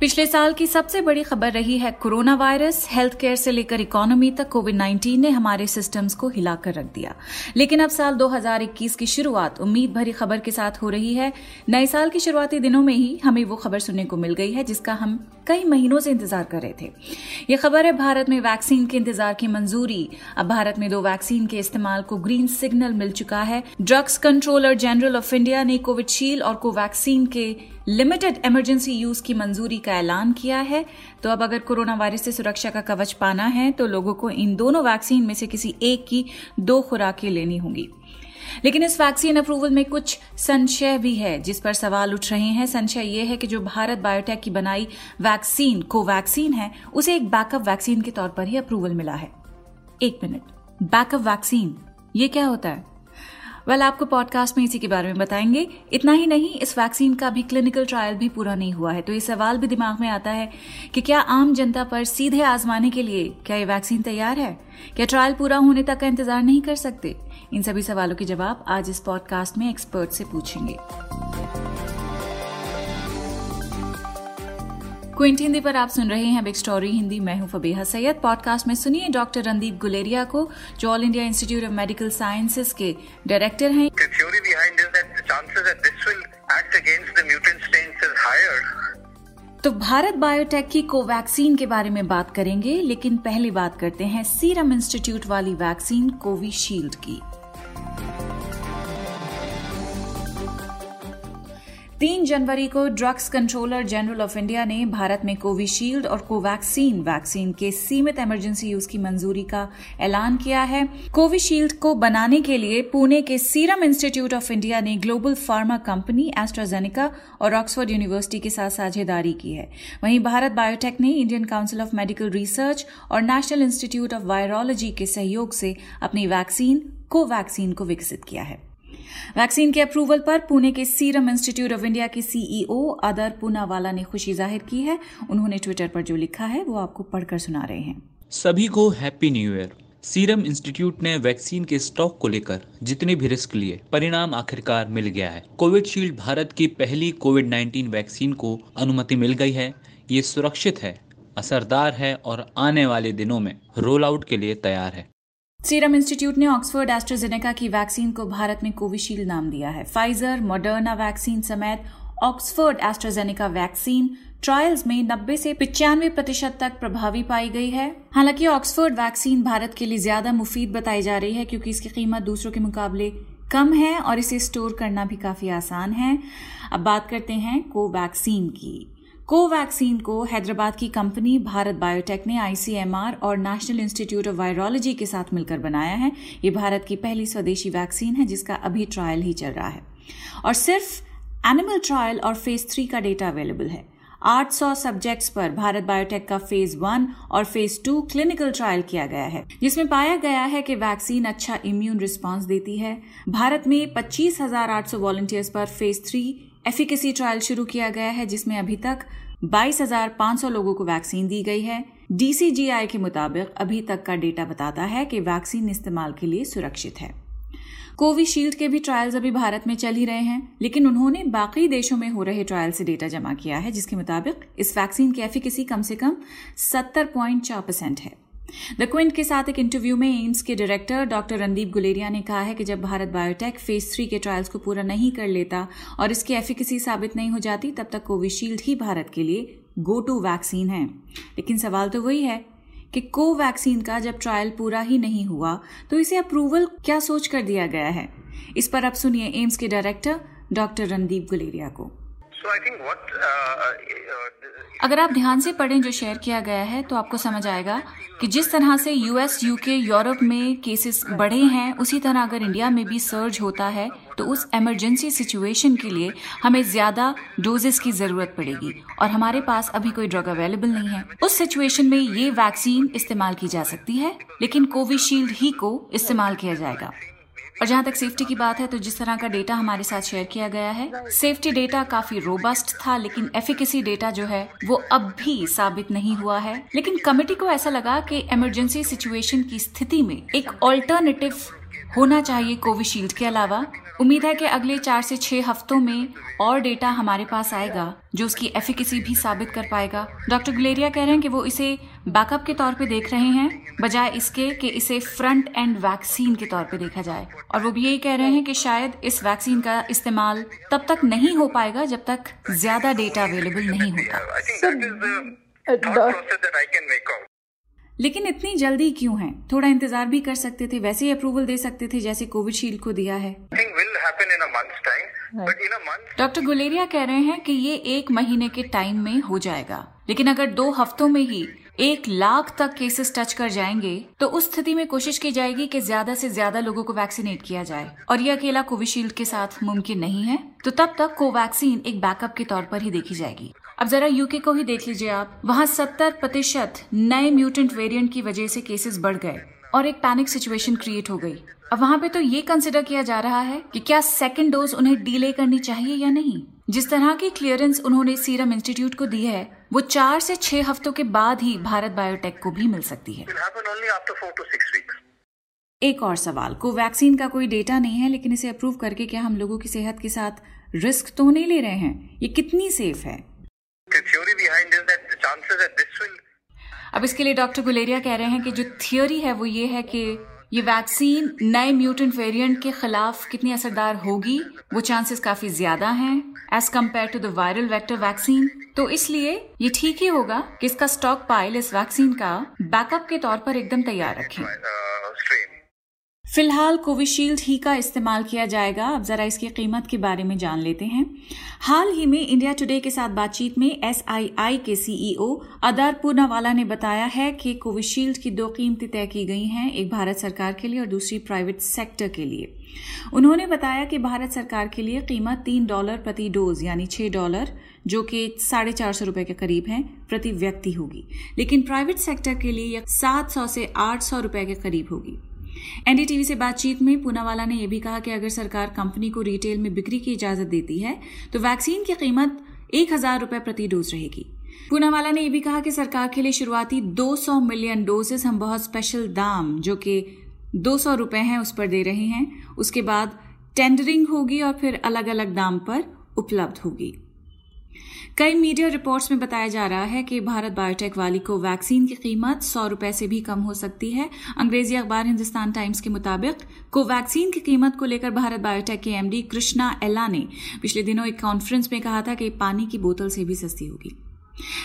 पिछले साल की सबसे बड़ी खबर रही है कोरोना वायरस। हेल्थ केयर से लेकर इकोनॉमी तक कोविड 19 ने हमारे सिस्टम्स को हिलाकर रख दिया। लेकिन अब साल 2021 की शुरुआत उम्मीद भरी खबर के साथ हो रही है। नए साल के शुरुआती दिनों में ही हमें वो खबर सुनने को मिल गई है, जिसका हम कई महीनों से इंतज़ार कर रहे थे। ये खबर है, भारत में वैक्सीन के इंतज़ार की मंजूरी। अब भारत में दो वैक्सीन के इस्तेमाल को ग्रीन सिग्नल मिल चुका है। Drugs controller general of India ने कोविशील्ड और कोवैक्सीन के लिमिटेड इमरजेंसी यूज़ की मंजूरी का ऐलान किया है। तो अब अगर कोरोना वायरस से सुरक्षा का कवच पाना है तो लोगों को इन दोनों वैक्सीन में से किसी एक की दो खुराकें लेनी होंगी। लेकिन इस वैक्सीन अप्रूवल में कुछ संशय भी है, जिस पर सवाल उठ रहे हैं। संशय यह है कि जो भारत बायोटेक की बनाई वैक्सीन, कोवैक्सीन है, उसे एक बैकअप वैक्सीन के तौर पर ही अप्रूवल मिला है। एक मिनट। बैकअप वैक्सीन, ये क्या होता है? वेल आपको पॉडकास्ट में इसी के बारे में बताएँगे। इतना ही नहीं, इस वैक्सीन का भी क्लिनिकल ट्रायल भी पूरा नहीं हुआ है। तो ये सवाल भी दिमाग में आता है कि क्या आम जनता पर सीधे आजमाने के लिए क्या ये वैक्सीन तैयार है? क्या ट्रायल पूरा होने तक का इंतज़ार नहीं कर सकते? इन सभी सवालों के जवाब आज इस पॉडकास्ट में एक्सपर्ट से पूछेंगे। क्विंट हिंदी पर आप सुन रहे हैं बिग स्टोरी हिंदी मैं हूँ फबीहा सैयद। पॉडकास्ट में सुनिए डॉक्टर रणदीप गुलेरिया को जो all India institute of medical sciences के डायरेक्टर हैं। The theory behind is that the chances that this will act against the mutant strains is higher. तो भारत बायोटेक की कोवैक्सीन के बारे में बात करेंगे लेकिन पहले बात करते हैं सीरम इंस्टीट्यूट वाली वैक्सीन कोविशील्ड की। तीन जनवरी को drugs controller general of India ने भारत में कोविशील्ड और कोवैक्सीन, वैक्सीन के सीमित इमरजेंसी यूज़ की मंजूरी का ऐलान किया है। कोविशील्ड को बनाने के लिए पुणे के सीरम इंस्टीट्यूट ऑफ़ इंडिया ने ग्लोबल फार्मा कंपनी एस्ट्राजेनिका और ऑक्सफोर्ड यूनिवर्सिटी के साथ साझेदारी की है। वहीं भारत बायोटेक ने Indian council of medical research और नेशनल इंस्टीट्यूट ऑफ़ वायरोलॉजी के सहयोग से अपनी वैक्सीन, कोवैक्सीन को विकसित किया है। वैक्सीन के अप्रूवल पर पुणे के सीरम इंस्टीट्यूट ऑफ़ इंडिया के सीईओ अदर पूनावाला ने खुशी ज़ाहिर की है। उन्होंने ट्विटर पर जो लिखा है, वो आपको पढ़कर सुना रहे हैं। सभी को happy new year. Serum institute ने वैक्सीन के स्टॉक को लेकर जितने भी रिस्क लिए, परिणाम आखिरकार मिल गया है। कोविडशील्ड भारत की पहली कोविड 19 वैक्सीन को अनुमति मिल गई है। ये सुरक्षित है, असरदार है और आने वाले दिनों में रोल आउट के लिए तैयार है। सीरम इंस्टीट्यूट ने ऑक्सफोर्ड एस्ट्राजेनेका की वैक्सीन को भारत में कोविशील्ड नाम दिया है। फाइजर मॉडर्ना वैक्सीन समेत ऑक्सफोर्ड एस्ट्राजेनेका वैक्सीन ट्रायल्स में 90 से पिचानवे प्रतिशत तक प्रभावी पाई गई है। हालाँकि ऑक्सफोर्ड वैक्सीन भारत के लिए ज़्यादा मुफीद बताई जा रही है क्योंकि इसकी कीमत दूसरों के मुकाबले कम है और इसे स्टोर करना भी काफ़ी आसान है। अब बात करते हैं कोवैक्सीन की। कोवैक्सीन को हैदराबाद की कंपनी भारत बायोटेक ने आईसीएमआर और नेशनल इंस्टीट्यूट ऑफ़ वायरोलॉजी के साथ मिलकर बनाया है। ये भारत की पहली स्वदेशी वैक्सीन है जिसका अभी ट्रायल ही चल रहा है। और सिर्फ़ एनिमल ट्रायल और फ़ेज़ थ्री का डेटा अवेलेबल है। 800 सब्जेक्ट्स पर भारत बायोटेक का फ़ेज़ वन और फ़ेज़ टू क्लिनिकल ट्रायल किया गया है जिसमें पाया गया है कि वैक्सीन अच्छा इम्यून रिस्पांस देती है। भारत में 25,800 वॉलंटियर्स पर फ़ेज़ थ्री एफिकेसी ट्रायल शुरू किया गया है जिसमें अभी तक 22,500 लोगों को वैक्सीन दी गई है। डीसीजीआई के मुताबिक अभी तक का डेटा बताता है कि वैक्सीन इस्तेमाल के लिए सुरक्षित है। कोविशील्ड के भी ट्रायल्स अभी भारत में चल ही रहे हैं लेकिन उन्होंने बाकी देशों में हो रहे ट्रायल से डेटा जमा किया है जिसके मुताबिक इस वैक्सीन की एफिकेसी कम से कम सत्तर पॉइंट चार परसेंट है। द क्विंट के साथ एक इंटरव्यू में एम्स के डायरेक्टर डॉक्टर रणदीप गुलेरिया ने कहा है कि जब भारत बायोटेक फ़ेज़ थ्री के ट्रायल्स को पूरा नहीं कर लेता और इसकी एफिकेसी साबित नहीं हो जाती, तब तक कोविशील्ड ही भारत के लिए गो टू वैक्सीन है। लेकिन सवाल तो वही है कि कोवैक्सीन का जब ट्रायल पूरा ही नहीं हुआ तो इसे अप्रूवल क्या सोच कर दिया गया है? इस पर अब सुनिए एम्स के डायरेक्टर डॉक्टर रणदीप गुलेरिया को। What uh, uh, अगर आप ध्यान से पढ़ें जो शेयर किया गया है तो आपको समझ आएगा कि जिस तरह से यूएस यूके यूरोप में केसेस बढ़े हैं उसी तरह अगर इंडिया में भी सर्ज होता है तो उस इमरजेंसी सिचुएशन के लिए हमें ज़्यादा डोजेस की ज़रूरत पड़ेगी और हमारे पास अभी कोई ड्रग अवेलेबल नहीं है। उस सिचुएशन में ये वैक्सीन इस्तेमाल की जा सकती है लेकिन कोविशील्ड ही को इस्तेमाल किया जाएगा। और जहाँ तक सेफ्टी की बात है तो जिस तरह का डेटा हमारे साथ शेयर किया गया है सेफ्टी डेटा काफ़ी रोबस्ट था, लेकिन एफिकेसी डेटा जो है, वो अब भी साबित नहीं हुआ है। लेकिन कमेटी को ऐसा लगा कि इमरजेंसी सिचुएशन की स्थिति में एक ऑल्टरनेटिव होना चाहिए कोविशील्ड के अलावा। उम्मीद है कि अगले चार से छह हफ्तों में और डेटा हमारे पास आएगा जो उसकी एफिकेसी भी साबित कर पाएगा। डॉक्टर गुलेरिया कह रहे हैं कि वो इसे बैकअप के तौर पे देख रहे हैं बजाय इसके कि इसे फ्रंट एंड वैक्सीन के तौर पे देखा जाए। और वो भी यही कह रहे हैं कि शायद इस वैक्सीन का इस्तेमाल तब तक नहीं हो पाएगा जब तक ज़्यादा डेटा अवेलेबल नहीं होता। लेकिन इतनी जल्दी क्यों है? थोड़ा इंतज़ार भी कर सकते थे वैसे ही अप्रूवल दे सकते थे जैसे कोविशील्ड को दिया है। डॉक्टर गुलेरिया कह रहे हैं कि ये एक महीने के टाइम में हो जाएगा। लेकिन अगर दो हफ्तों में ही एक लाख तक केसेस टच कर जाएँगे तो उस स्थिति में कोशिश की जाएगी कि ज़्यादा से ज़्यादा लोगों को वैक्सीनेट किया जाए। और ये अकेला कोविशील्ड के साथ मुमकिन नहीं है तो तब तक कोवैक्सीन एक बैकअप के तौर पर ही देखी जाएगी। अब जरा यूके को ही देख लीजिए आप। वहाँ सत्तर प्रतिशत नए म्यूटेंट वेरिएंट की वजह से केसेस बढ़ गए और एक पैनिक सिचुएशन क्रिएट हो गई। अब वहाँ पे तो ये कंसिडर किया जा रहा है कि क्या सेकेंड डोज उन्हें डिले करनी चाहिए या नहीं? जिस तरह की क्लियरेंस उन्होंने सीरम इंस्टीट्यूट को दी है वो चार से छह हफ्तों के बाद ही भारत बायोटेक को भी मिल सकती है। एक और सवाल कोवैक्सीन का कोई डेटा नहीं है लेकिन इसे अप्रूव करके क्या हम लोगों की सेहत के साथ रिस्क तो नहीं ले रहे हैं? ये कितनी सेफ़ है? अब इसके लिए डॉक्टर गुलेरिया कह रहे हैं कि जो थियोरी है वो ये है कि ये वैक्सीन नए म्यूटेंट वेरिएंट के खिलाफ कितनी असरदार होगी वो चांसेस काफ़ी ज़्यादा हैं as compared to the viral vector vaccine तो इसलिए ये ठीक ही होगा कि इसका स्टॉक पाइल इस वैक्सीन का बैकअप के तौर पर एकदम तैयार रखें। फ़िलहाल कोविशील्ड ही का इस्तेमाल किया जाएगा। अब जरा इसकी कीमत के बारे में जान लेते हैं। हाल ही में इंडिया टुडे के साथ बातचीत में एसआईआई के सीईओ अदार पूनावाला ने बताया है कि कोविशील्ड की दो कीमतें तय की गई हैं, एक भारत सरकार के लिए और दूसरी प्राइवेट सेक्टर के लिए। उन्होंने बताया कि भारत सरकार के लिए कीमत तीन डॉलर प्रति डोज, यानी छह डॉलर, जो कि साढ़े चार सौ रुपए के करीब है, प्रति व्यक्ति होगी। लेकिन प्राइवेट सेक्टर के लिए यह सात सौ से आठ सौ रुपए के करीब होगी। एनडीटीवी से बातचीत में पूनावाला ने यह भी कहा कि अगर सरकार कंपनी को रिटेल में बिक्री की इजाज़त देती है तो वैक्सीन की कीमत एक हज़ार रुपए प्रति डोज रहेगी। पूनावाला ने यह भी कहा कि सरकार के लिए शुरुआती 200 मिलियन डोजेस हम बहुत स्पेशल दाम, जो कि दो सौ रुपए हैं, उस पर दे रहे हैं। उसके बाद टेंडरिंग होगी और फिर अलग अलग दाम पर उपलब्ध होगी। कई मीडिया रिपोर्ट्स में बताया जा रहा है कि भारत बायोटेक वाली को वैक्सीन की कीमत सौ रुपए से भी कम हो सकती है। अंग्रेज़ी अखबार हिंदुस्तान टाइम्स के मुताबिक कोवैक्सीन की कीमत को लेकर भारत बायोटेक के एमडी कृष्णा एला ने पिछले दिनों एक कॉन्फ्रेंस में कहा था कि पानी की बोतल से भी सस्ती होगी।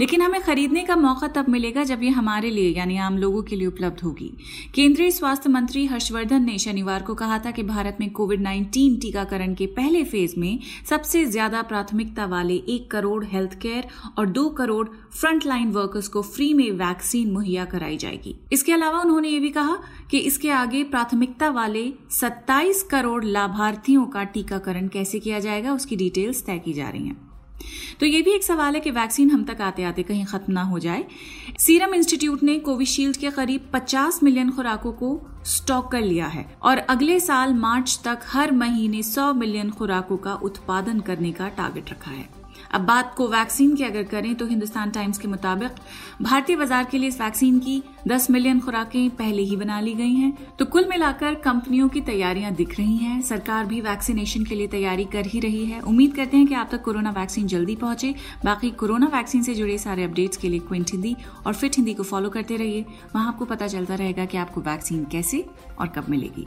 लेकिन हमें खरीदने का मौका तब मिलेगा जब ये हमारे लिए, यानी आम लोगों के लिए उपलब्ध होगी। केंद्रीय स्वास्थ्य मंत्री हर्षवर्धन ने शनिवार को कहा था कि भारत में कोविड 19 टीकाकरण के पहले फ़ेज़ में सबसे ज़्यादा प्राथमिकता वाले एक करोड़ हेल्थ केयर और दो करोड़ फ्रंटलाइन वर्कर्स को फ्री में वैक्सीन मुहैया कराई जाएगी। इसके अलावा उन्होंने ये भी कहा कि इसके आगे प्राथमिकता वाले 27 करोड़ लाभार्थियों का टीकाकरण कैसे किया जाएगा, उसकी डिटेल्स तय की जा रही हैं। तो ये भी एक सवाल है कि वैक्सीन हम तक आते आते कहीं खत्म ना हो जाए। सीरम इंस्टीट्यूट ने कोविशील्ड के करीब 50 मिलियन खुराकों को स्टॉक कर लिया है और अगले साल मार्च तक हर महीने 100 मिलियन खुराकों का उत्पादन करने का टारगेट रखा है। अब बात को वैक्सीन की अगर करें तो हिंदुस्तान टाइम्स के मुताबिक भारतीय बाज़ार के लिए इस वैक्सीन की 10 मिलियन खुराकें पहले ही बना ली गई हैं। तो कुल मिलाकर कंपनियों की तैयारियाँ दिख रही हैं। सरकार भी वैक्सीनेशन के लिए तैयारी कर ही रही है। उम्मीद करते हैं कि आप तक कोरोना वैक्सीन जल्दी पहुँचे। बाकी कोरोना वैक्सीन से जुड़े सारे अपडेट्स के लिए क्विंट हिंदी और फिट हिंदी को फॉलो करते रहिए। वहाँ आपको पता चलता रहेगा कि आपको वैक्सीन कैसे और कब मिलेगी।